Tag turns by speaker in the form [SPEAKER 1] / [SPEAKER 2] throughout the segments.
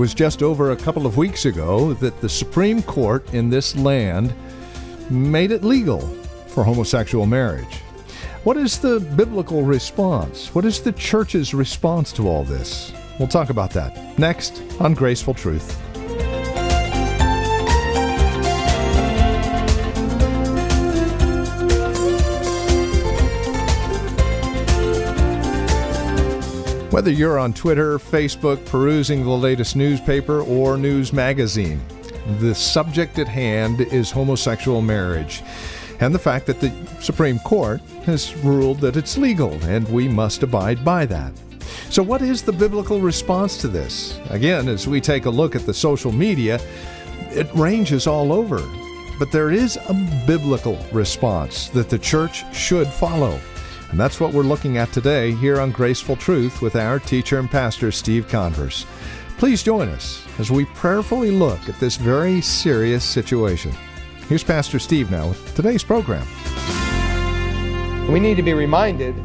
[SPEAKER 1] was just over a couple of weeks ago that the Supreme Court in this land made it legal for homosexual marriage. What is the biblical response? What is the church's response to all this? We'll talk about that next on Graceful Truth. Whether you're on Twitter, Facebook, perusing the latest newspaper, or news magazine, the subject at hand is homosexual marriage and the fact that the Supreme Court has ruled that it's legal and we must abide by that. So, what is the biblical response to this? Again, as we take a look at the social media, it ranges all over. But there is a biblical response that the church should follow. And that's what we're looking at today here on Graceful Truth with our teacher and pastor, Steve Converse. Please join us as we prayerfully look at this very serious situation. Here's Pastor Steve now with today's program.
[SPEAKER 2] We need to be reminded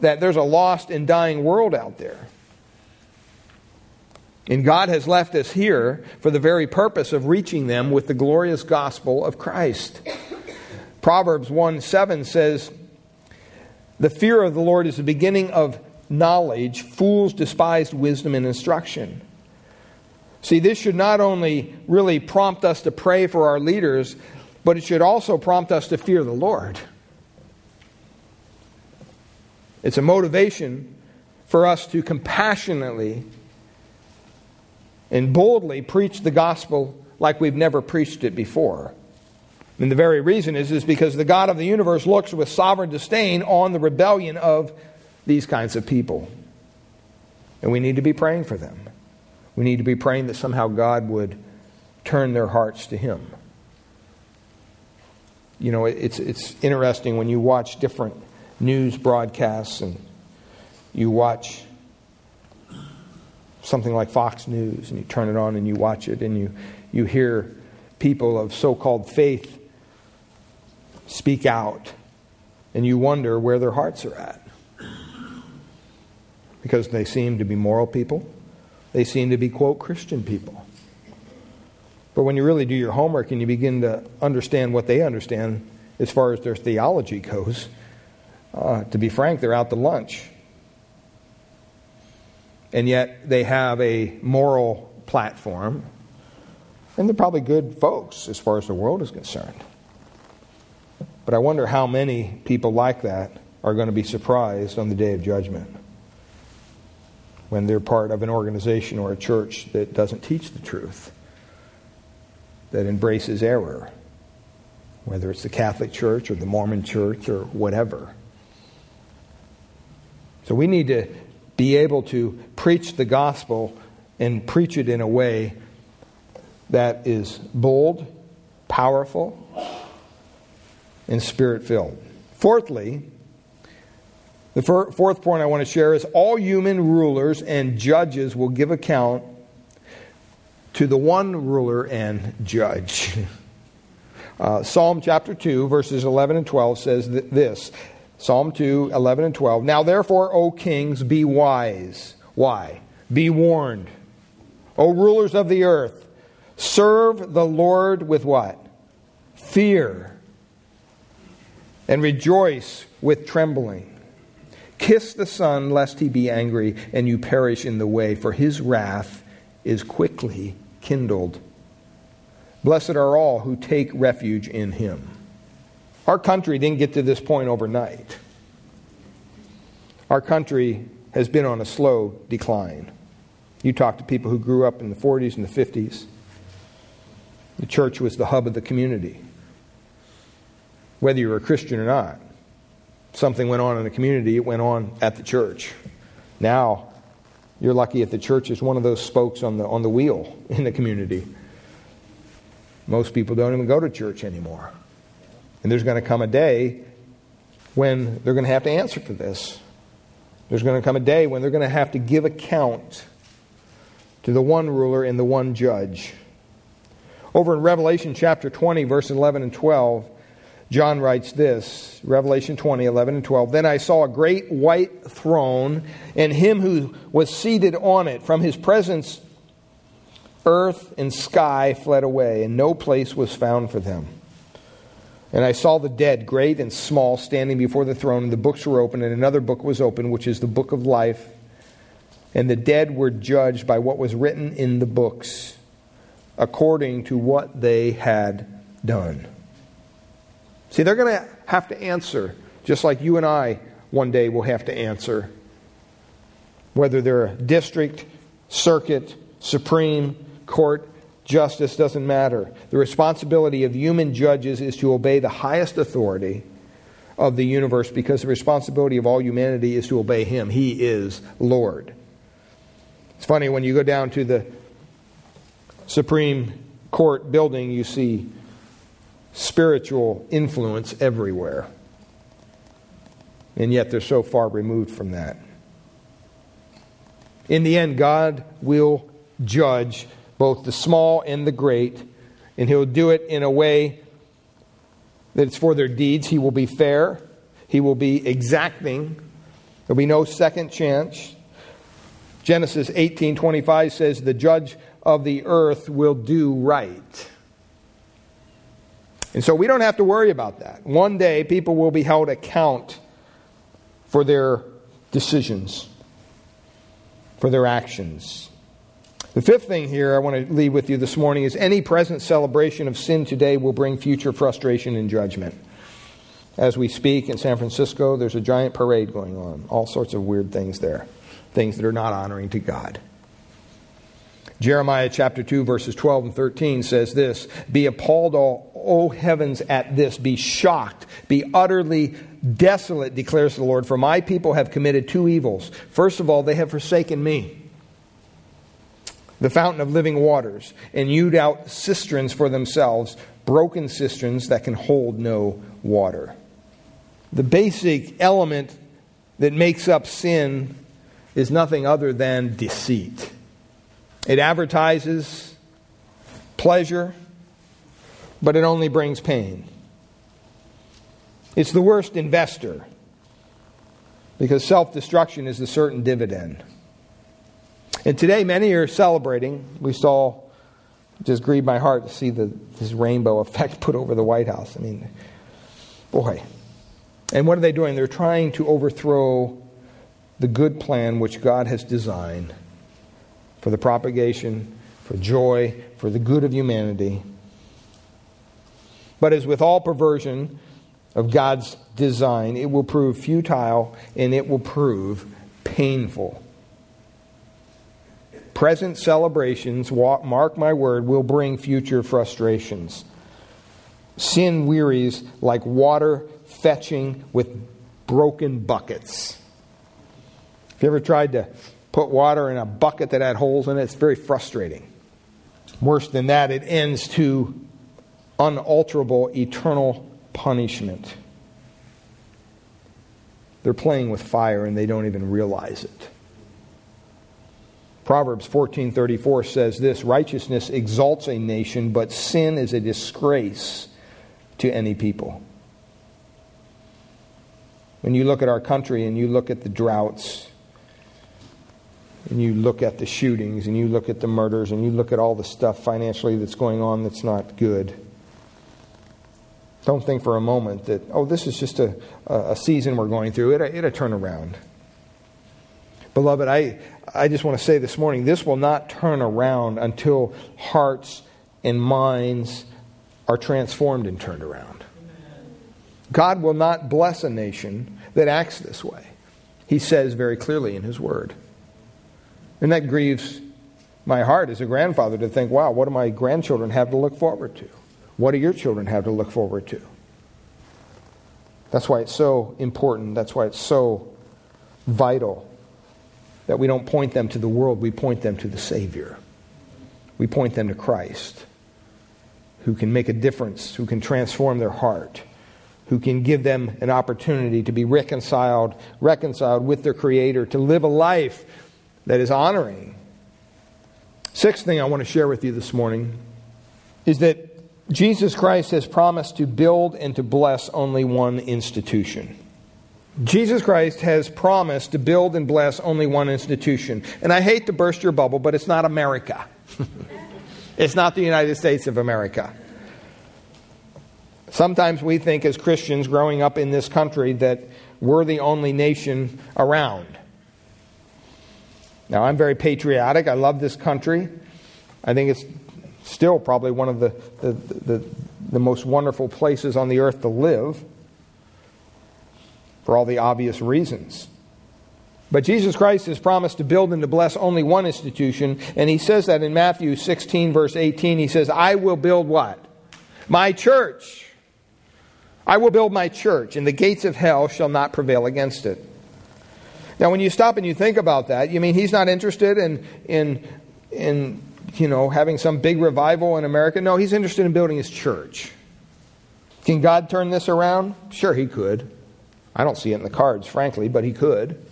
[SPEAKER 2] that there's a lost and dying world out there. And God has left us here for the very purpose of reaching them with the glorious gospel of Christ. Proverbs 1 7 says, the fear of the Lord is the beginning of knowledge. Fools despise wisdom and instruction. See, this should not only really prompt us to pray for our leaders, but it should also prompt us to fear the Lord. It's a motivation for us to compassionately and boldly preach the gospel like we've never preached it before. And the very reason is, is because the God of the universe looks with sovereign disdain on the rebellion of these kinds of people. And we need to be praying for them. We need to be praying that somehow God would turn their hearts to Him. You know, it's, it's interesting when you watch different news broadcasts and you watch something like Fox News and you turn it on and you watch it and you, you hear people of so called faith speak out, and you wonder where their hearts are at. Because they seem to be moral people, they seem to be, quote, Christian people. But when you really do your homework and you begin to understand what they understand as far as their theology goes, uh, to be frank, they're out to lunch. And yet they have a moral platform, and they're probably good folks as far as the world is concerned. But I wonder how many people like that are going to be surprised on the day of judgment when they're part of an organization or a church that doesn't teach the truth, that embraces error, whether it's the Catholic Church or the Mormon Church or whatever. So we need to be able to preach the gospel and preach it in a way that is bold, powerful, and spirit filled. Fourthly, the fourth point I want to share is all human rulers and judges will give account to the one ruler and judge. Uh, Psalm chapter 2, verses 11 and 12 says this Psalm 2, 11 and 12. Now therefore, O kings, be wise. Why? Be warned. O rulers of the earth, serve the Lord with what? Fear and rejoice with trembling. Kiss the Son, lest he be angry and you perish in the way, for his wrath is quickly kindled. Blessed are all who take refuge in him. Our country didn't get to this point overnight. Our country has been on a slow decline. You talk to people who grew up in the 40s and the 50s. The church was the hub of the community whether you're a Christian or not. Something went on in the community, it went on at the church. Now, you're lucky if the church is one of those spokes on the, on the wheel in the community. Most people don't even go to church anymore. And there's going to come a day when they're going to have to answer for this. There's going to come a day when they're going to have to give account to the one ruler and the one judge. Over in Revelation chapter 20, verse 11 and 12, John writes this, Revelation 20, 11 and 12. Then I saw a great white throne, and him who was seated on it. From his presence Earth and sky fled away, and no place was found for them. And I saw the dead, great and small, standing before the throne, and the books were open, and another book was open, which is the book of life. And the dead were judged by what was written in the books, according to what they had done. See, they're going to have to answer, just like you and I one day will have to answer. Whether they're a district, circuit, supreme, court, justice, doesn't matter. The responsibility of human judges is to obey the highest authority of the universe because the responsibility of all humanity is to obey Him. He is Lord. It's funny when you go down to the Supreme Court building, you see spiritual influence everywhere. And yet they're so far removed from that. In the end, God will judge both the small and the great, and he'll do it in a way that it's for their deeds. He will be fair, he will be exacting. There'll be no second chance. Genesis 18:25 says the judge of the earth will do right. And so we don't have to worry about that. One day people will be held account for their decisions, for their actions. The fifth thing here I want to leave with you this morning is any present celebration of sin today will bring future frustration and judgment. As we speak in San Francisco, there's a giant parade going on, all sorts of weird things there, things that are not honoring to God. Jeremiah chapter 2, verses 12 and 13 says this Be appalled, all, O heavens, at this. Be shocked. Be utterly desolate, declares the Lord, for my people have committed two evils. First of all, they have forsaken me the fountain of living waters, and hewed out cisterns for themselves, broken cisterns that can hold no water. The basic element that makes up sin is nothing other than deceit. It advertises pleasure, but it only brings pain. It's the worst investor because self destruction is the certain dividend. And today, many are celebrating. We saw, just grieved my heart to see the, this rainbow effect put over the White House. I mean, boy. And what are they doing? They're trying to overthrow the good plan which God has designed for the propagation, for joy, for the good of humanity. But as with all perversion of God's design, it will prove futile and it will prove painful. Present celebrations, mark my word, will bring future frustrations. Sin wearies like water fetching with broken buckets. Have you ever tried to put water in a bucket that had holes in it? It's very frustrating. Worse than that, it ends to unalterable eternal punishment. They're playing with fire and they don't even realize it. Proverbs 14:34 says this, righteousness exalts a nation, but sin is a disgrace to any people. When you look at our country and you look at the droughts, and you look at the shootings, and you look at the murders, and you look at all the stuff financially that's going on that's not good, don't think for a moment that, oh, this is just a, a season we're going through. It'll, it'll turn around. Beloved, I, I just want to say this morning this will not turn around until hearts and minds are transformed and turned around. God will not bless a nation that acts this way. He says very clearly in His Word. And that grieves my heart as a grandfather to think, wow, what do my grandchildren have to look forward to? What do your children have to look forward to? That's why it's so important. That's why it's so vital that we don't point them to the world, we point them to the Savior. We point them to Christ, who can make a difference, who can transform their heart, who can give them an opportunity to be reconciled, reconciled with their Creator, to live a life that is honoring. Sixth thing I want to share with you this morning is that Jesus Christ has promised to build and to bless only one institution. Jesus Christ has promised to build and bless only one institution. And I hate to burst your bubble, but it's not America. It's not the United States of America. Sometimes we think, as Christians growing up in this country, that we're the only nation around. Now, I'm very patriotic. I love this country. I think it's still probably one of the, the, the, the, most wonderful places on the earth to live for all the obvious reasons. But Jesus Christ has promised to build and to bless only one institution, and he says that in Matthew 16, verse 18. He says, I will build what? My church. I will build my church, and the gates of hell shall not prevail against it. Now, when you stop and you think about that, you mean he's not interested in, in, in you know, having some big revival in America? No, he's interested in building his church. Can God turn this around? Sure, he could. I don't see it in the cards, frankly, but he could.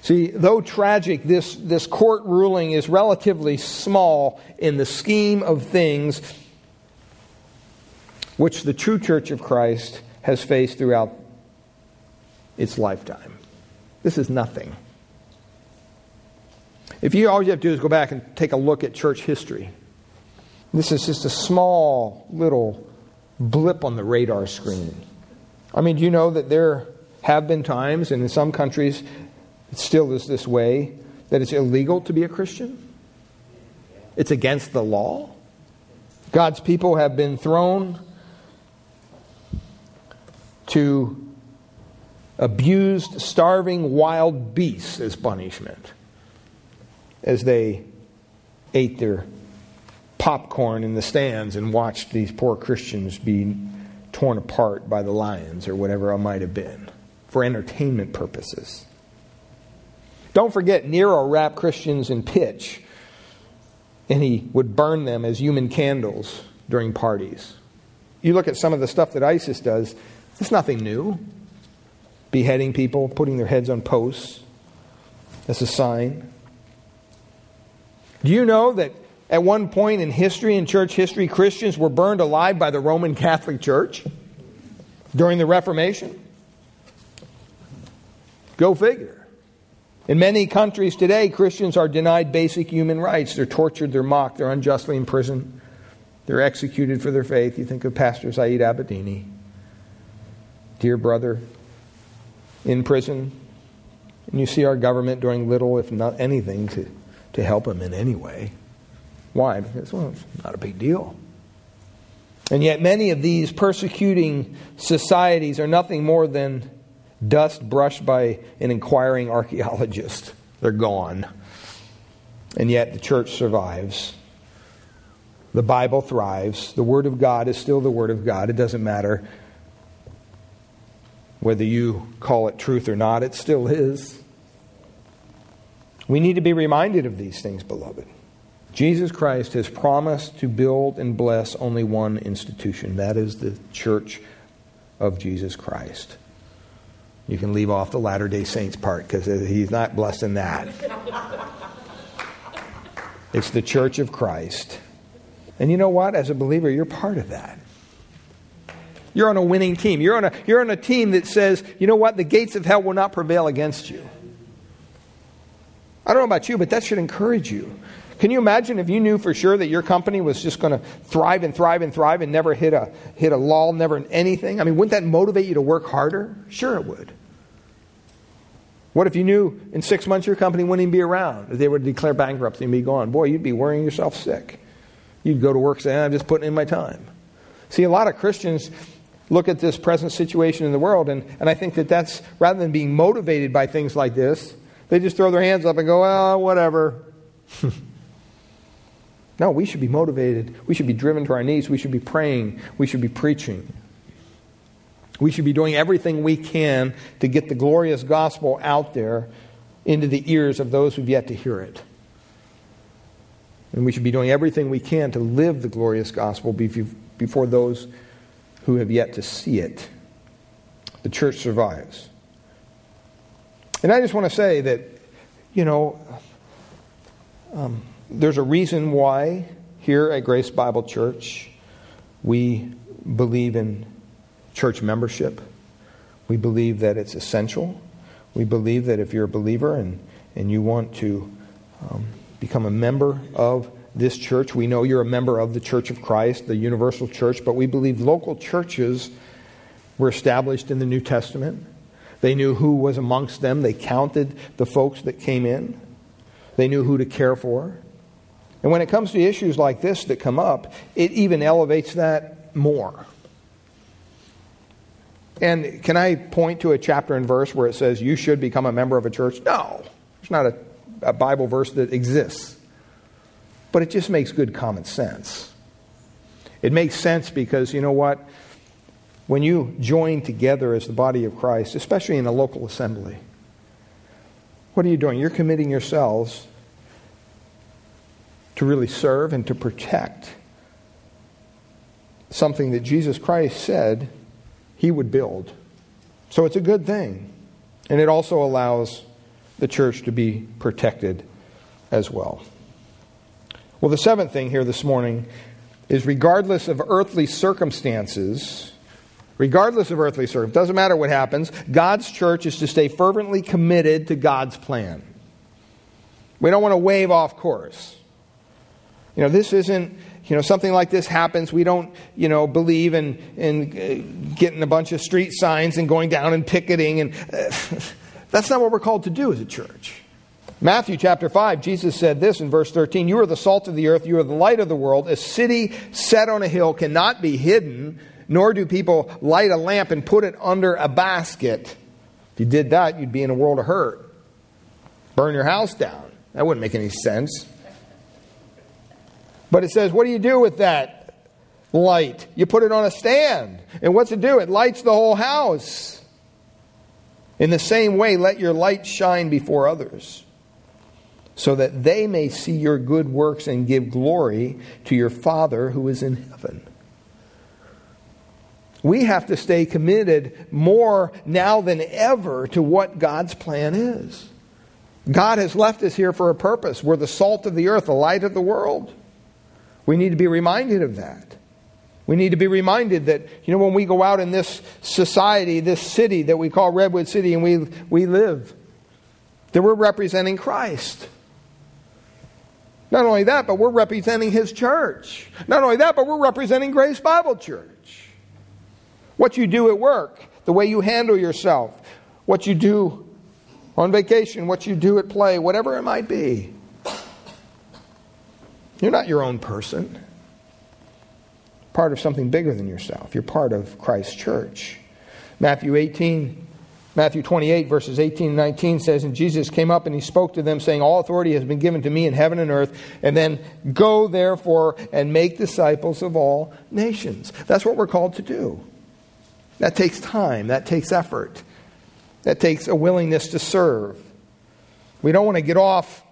[SPEAKER 2] See, though tragic, this, this court ruling is relatively small in the scheme of things which the true church of Christ has faced throughout its lifetime. This is nothing. If you all you have to do is go back and take a look at church history, this is just a small little blip on the radar screen. I mean, do you know that there have been times, and in some countries it still is this way, that it's illegal to be a Christian? It's against the law. God's people have been thrown to abused, starving wild beasts as punishment as they ate their popcorn in the stands and watched these poor Christians be torn apart by the lions or whatever it might have been for entertainment purposes. Don't forget, Nero wrapped Christians in pitch and he would burn them as human candles during parties. You look at some of the stuff that ISIS does, it's nothing new beheading people, putting their heads on posts. That's a sign. Do you know that at one point in history, in church history, Christians were burned alive by the Roman Catholic Church during the Reformation? Go figure. In many countries today, Christians are denied basic human rights. They're tortured, they're mocked, they're unjustly imprisoned, they're executed for their faith. You think of Pastor Saeed Abedini, dear brother, in prison. And you see our government doing little, if not anything, to, to help him in any way. Why? Because, well, it's not a big deal. And yet, many of these persecuting societies are nothing more than dust brushed by an inquiring archaeologist. They're gone. And yet, the church survives. The Bible thrives. The Word of God is still the Word of God. It doesn't matter whether you call it truth or not, it still is. We need to be reminded of these things, beloved. Jesus Christ has promised to build and bless only one institution. That is the church of Jesus Christ. You can leave off the Latter day Saints part because he's not blessing that. it's the church of Christ. And you know what? As a believer, you're part of that. You're on a winning team. You're on a, you're on a team that says, you know what? The gates of hell will not prevail against you. I don't know about you, but that should encourage you. Can you imagine if you knew for sure that your company was just going to thrive and thrive and thrive and never hit a, hit a lull, never anything? I mean, wouldn't that motivate you to work harder? Sure, it would. What if you knew in six months your company wouldn't even be around? If they were to declare bankruptcy and be gone? Boy, you'd be worrying yourself sick. You'd go to work saying, I'm just putting in my time. See, a lot of Christians look at this present situation in the world, and, and I think that that's, rather than being motivated by things like this, they just throw their hands up and go, well, whatever. no, we should be motivated. We should be driven to our knees. We should be praying. We should be preaching. We should be doing everything we can to get the glorious gospel out there into the ears of those who've yet to hear it. And we should be doing everything we can to live the glorious gospel before those who have yet to see it. The church survives. And I just want to say that, you know, um, there's a reason why here at Grace Bible Church we believe in church membership. We believe that it's essential. We believe that if you're a believer and, and you want to um, become a member of this church. We know you're a member of the Church of Christ, the universal church, but we believe local churches were established in the New Testament. They knew who was amongst them, they counted the folks that came in, they knew who to care for. And when it comes to issues like this that come up, it even elevates that more. And can I point to a chapter and verse where it says you should become a member of a church? No. It's not a, a Bible verse that exists. But it just makes good common sense. It makes sense because, you know what? When you join together as the body of Christ, especially in a local assembly, what are you doing? You're committing yourselves to really serve and to protect something that Jesus Christ said he would build. So it's a good thing. And it also allows the church to be protected as well. Well, the seventh thing here this morning is regardless of earthly circumstances, regardless of earthly circumstances, doesn't matter what happens, God's church is to stay fervently committed to God's plan. We don't want to wave off course. You know, this isn't you know, something like this happens, we don't, you know, believe in, in uh, getting a bunch of street signs and going down and picketing. And uh, that's not what we're called to do as a church. Matthew chapter 5, Jesus said this in verse 13 You are the salt of the earth, you are the light of the world. A city set on a hill cannot be hidden, nor do people light a lamp and put it under a basket. If you did that, you'd be in a world of hurt. Burn your house down. That wouldn't make any sense. But it says, what do you do with that light? You put it on a stand. And what's it do? It lights the whole house. In the same way, let your light shine before others, so that they may see your good works and give glory to your Father who is in heaven. We have to stay committed more now than ever to what God's plan is. God has left us here for a purpose. We're the salt of the earth, the light of the world. We need to be reminded of that. We need to be reminded that, you know, when we go out in this society, this city that we call Redwood City, and we, we live, that we're representing Christ. Not only that, but we're representing His church. Not only that, but we're representing Grace Bible Church. What you do at work, the way you handle yourself, what you do on vacation, what you do at play, whatever it might be. You're not your own person. Part of something bigger than yourself. You're part of Christ's church. Matthew 18, Matthew 28, verses 18 and 19 says, And Jesus came up and he spoke to them, saying, All authority has been given to me in heaven and earth. And then go therefore and make disciples of all nations. That's what we're called to do. That takes time, that takes effort, that takes a willingness to serve. We don't want to get off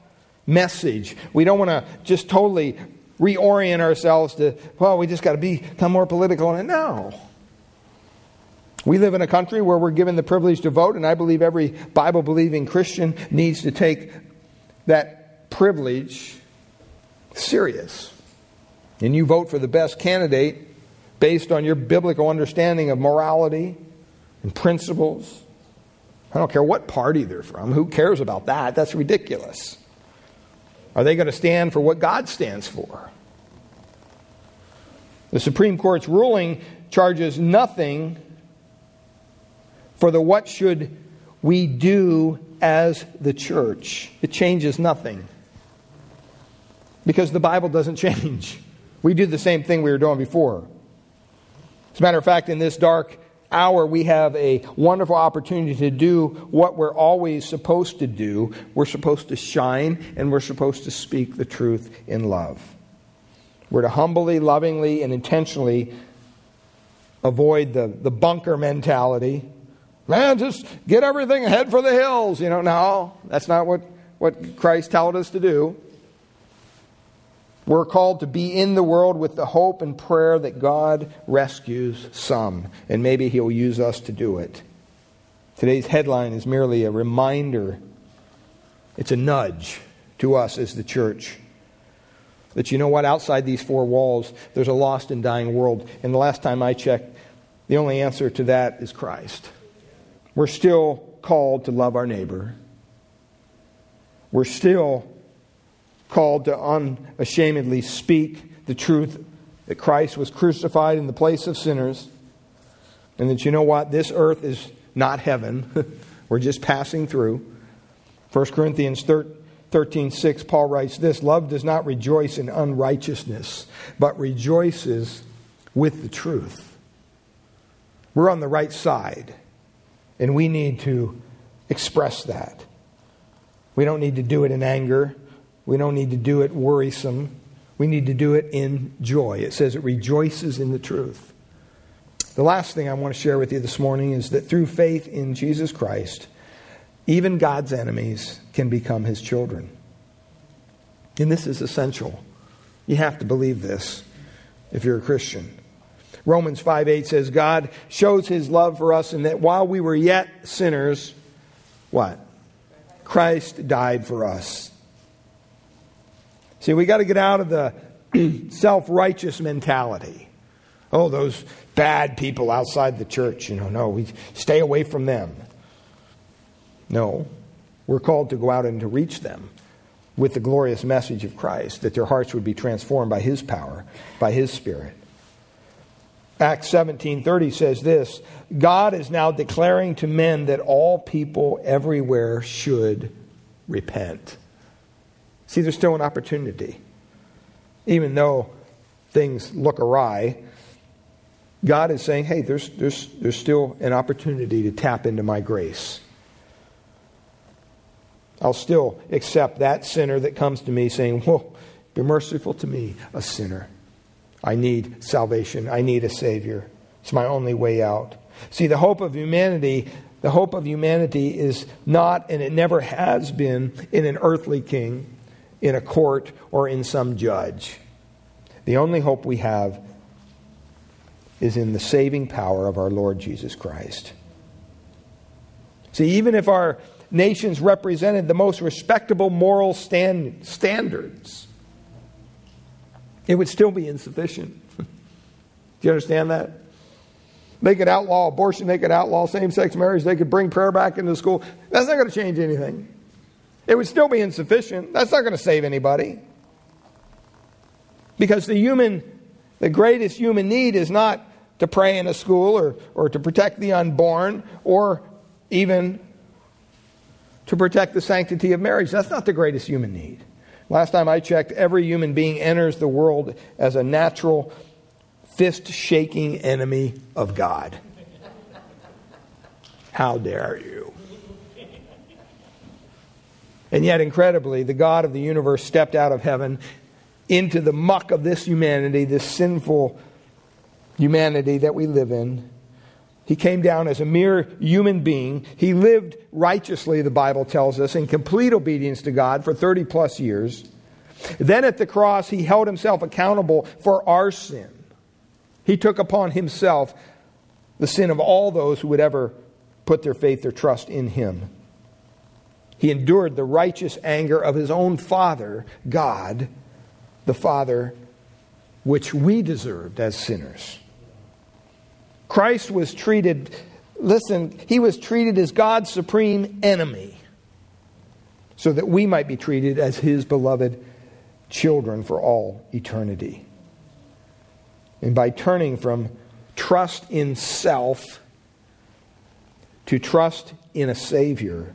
[SPEAKER 2] message. We don't want to just totally reorient ourselves to, well, we just got to become more political. And no. We live in a country where we're given the privilege to vote, and I believe every Bible believing Christian needs to take that privilege serious. And you vote for the best candidate based on your biblical understanding of morality and principles. I don't care what party they're from. Who cares about that? That's ridiculous. Are they going to stand for what God stands for? The Supreme Court's ruling charges nothing for the what should we do as the church. It changes nothing. Because the Bible doesn't change. We do the same thing we were doing before. As a matter of fact, in this dark hour, we have a wonderful opportunity to do what we're always supposed to do. We're supposed to shine and we're supposed to speak the truth in love. We're to humbly, lovingly, and intentionally avoid the, the bunker mentality. Man, just get everything head for the hills. You know, no, that's not what, what Christ told us to do. We're called to be in the world with the hope and prayer that God rescues some, and maybe He'll use us to do it. Today's headline is merely a reminder, it's a nudge to us as the church. That you know what, outside these four walls, there's a lost and dying world. And the last time I checked, the only answer to that is Christ. We're still called to love our neighbor. We're still called to unashamedly speak the truth that Christ was crucified in the place of sinners, and that you know what? This earth is not heaven. We're just passing through. 1 Corinthians 13 6, Paul writes this Love does not rejoice in unrighteousness, but rejoices with the truth. We're on the right side, and we need to express that. We don't need to do it in anger. We don't need to do it worrisome. We need to do it in joy. It says it rejoices in the truth. The last thing I want to share with you this morning is that through faith in Jesus Christ, even God's enemies can become his children. And this is essential. You have to believe this if you're a Christian. Romans 5 8 says, God shows his love for us in that while we were yet sinners, what? Christ died for us. See, we got to get out of the self righteous mentality. Oh, those bad people outside the church, you know, no, we stay away from them. No, we're called to go out and to reach them with the glorious message of Christ, that their hearts would be transformed by His power, by His Spirit. Acts 17:30 says this, God is now declaring to men that all people everywhere should repent. See, there's still an opportunity. Even though things look awry, God is saying, hey, there's, there's, there's still an opportunity to tap into my grace. I'll still accept that sinner that comes to me saying, Whoa, be merciful to me, a sinner. I need salvation. I need a Savior. It's my only way out. See, the hope of humanity, the hope of humanity is not, and it never has been, in an earthly king, in a court, or in some judge. The only hope we have is in the saving power of our Lord Jesus Christ. See, even if our nations represented the most respectable moral stand, standards, it would still be insufficient. Do you understand that? They could outlaw abortion, they could outlaw same sex marriage, they could bring prayer back into school. That's not going to change anything. It would still be insufficient. That's not going to save anybody. Because the human, the greatest human need is not to pray in a school or, or to protect the unborn or even to protect the sanctity of marriage. That's not the greatest human need. Last time I checked, every human being enters the world as a natural, fist shaking enemy of God. How dare you? And yet, incredibly, the God of the universe stepped out of heaven into the muck of this humanity, this sinful humanity that we live in. He came down as a mere human being. He lived righteously, the Bible tells us, in complete obedience to God for 30 plus years. Then at the cross, he held himself accountable for our sin. He took upon himself the sin of all those who would ever put their faith or trust in him. He endured the righteous anger of his own Father, God, the Father, which we deserved as sinners. Christ was treated, listen, he was treated as God's supreme enemy so that we might be treated as his beloved children for all eternity. And by turning from trust in self to trust in a Savior,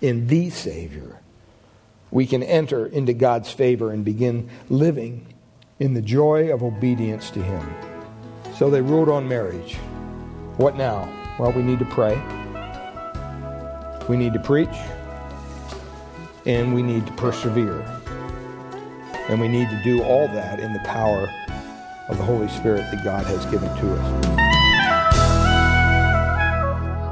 [SPEAKER 2] in the Savior, we can enter into God's favor and begin living in the joy of obedience to Him. So they ruled on marriage. What now? Well, we need to pray. We need to preach. And we need to persevere. And we need to do all that in the power of the Holy Spirit that God has given to us.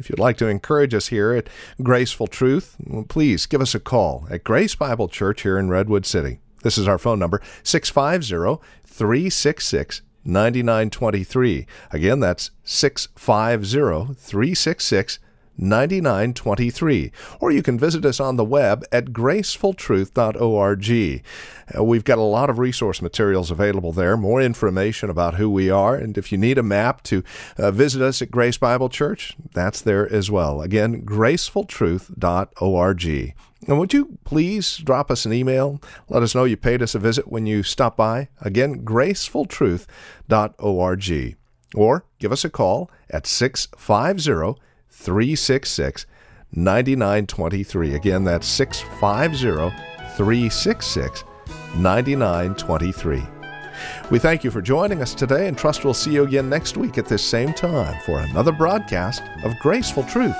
[SPEAKER 1] If you'd like to encourage us here at Graceful Truth, please give us a call at Grace Bible Church here in Redwood City. This is our phone number, 650 366 9923. Again, that's 650 366 9923. Or you can visit us on the web at gracefultruth.org. Uh, we've got a lot of resource materials available there, more information about who we are. And if you need a map to uh, visit us at Grace Bible Church, that's there as well. Again, gracefultruth.org. And would you please drop us an email? Let us know you paid us a visit when you stop by. Again, gracefultruth.org. Or give us a call at 650 366 9923. Again, that's 650 366 9923. We thank you for joining us today and trust we'll see you again next week at this same time for another broadcast of Graceful Truth.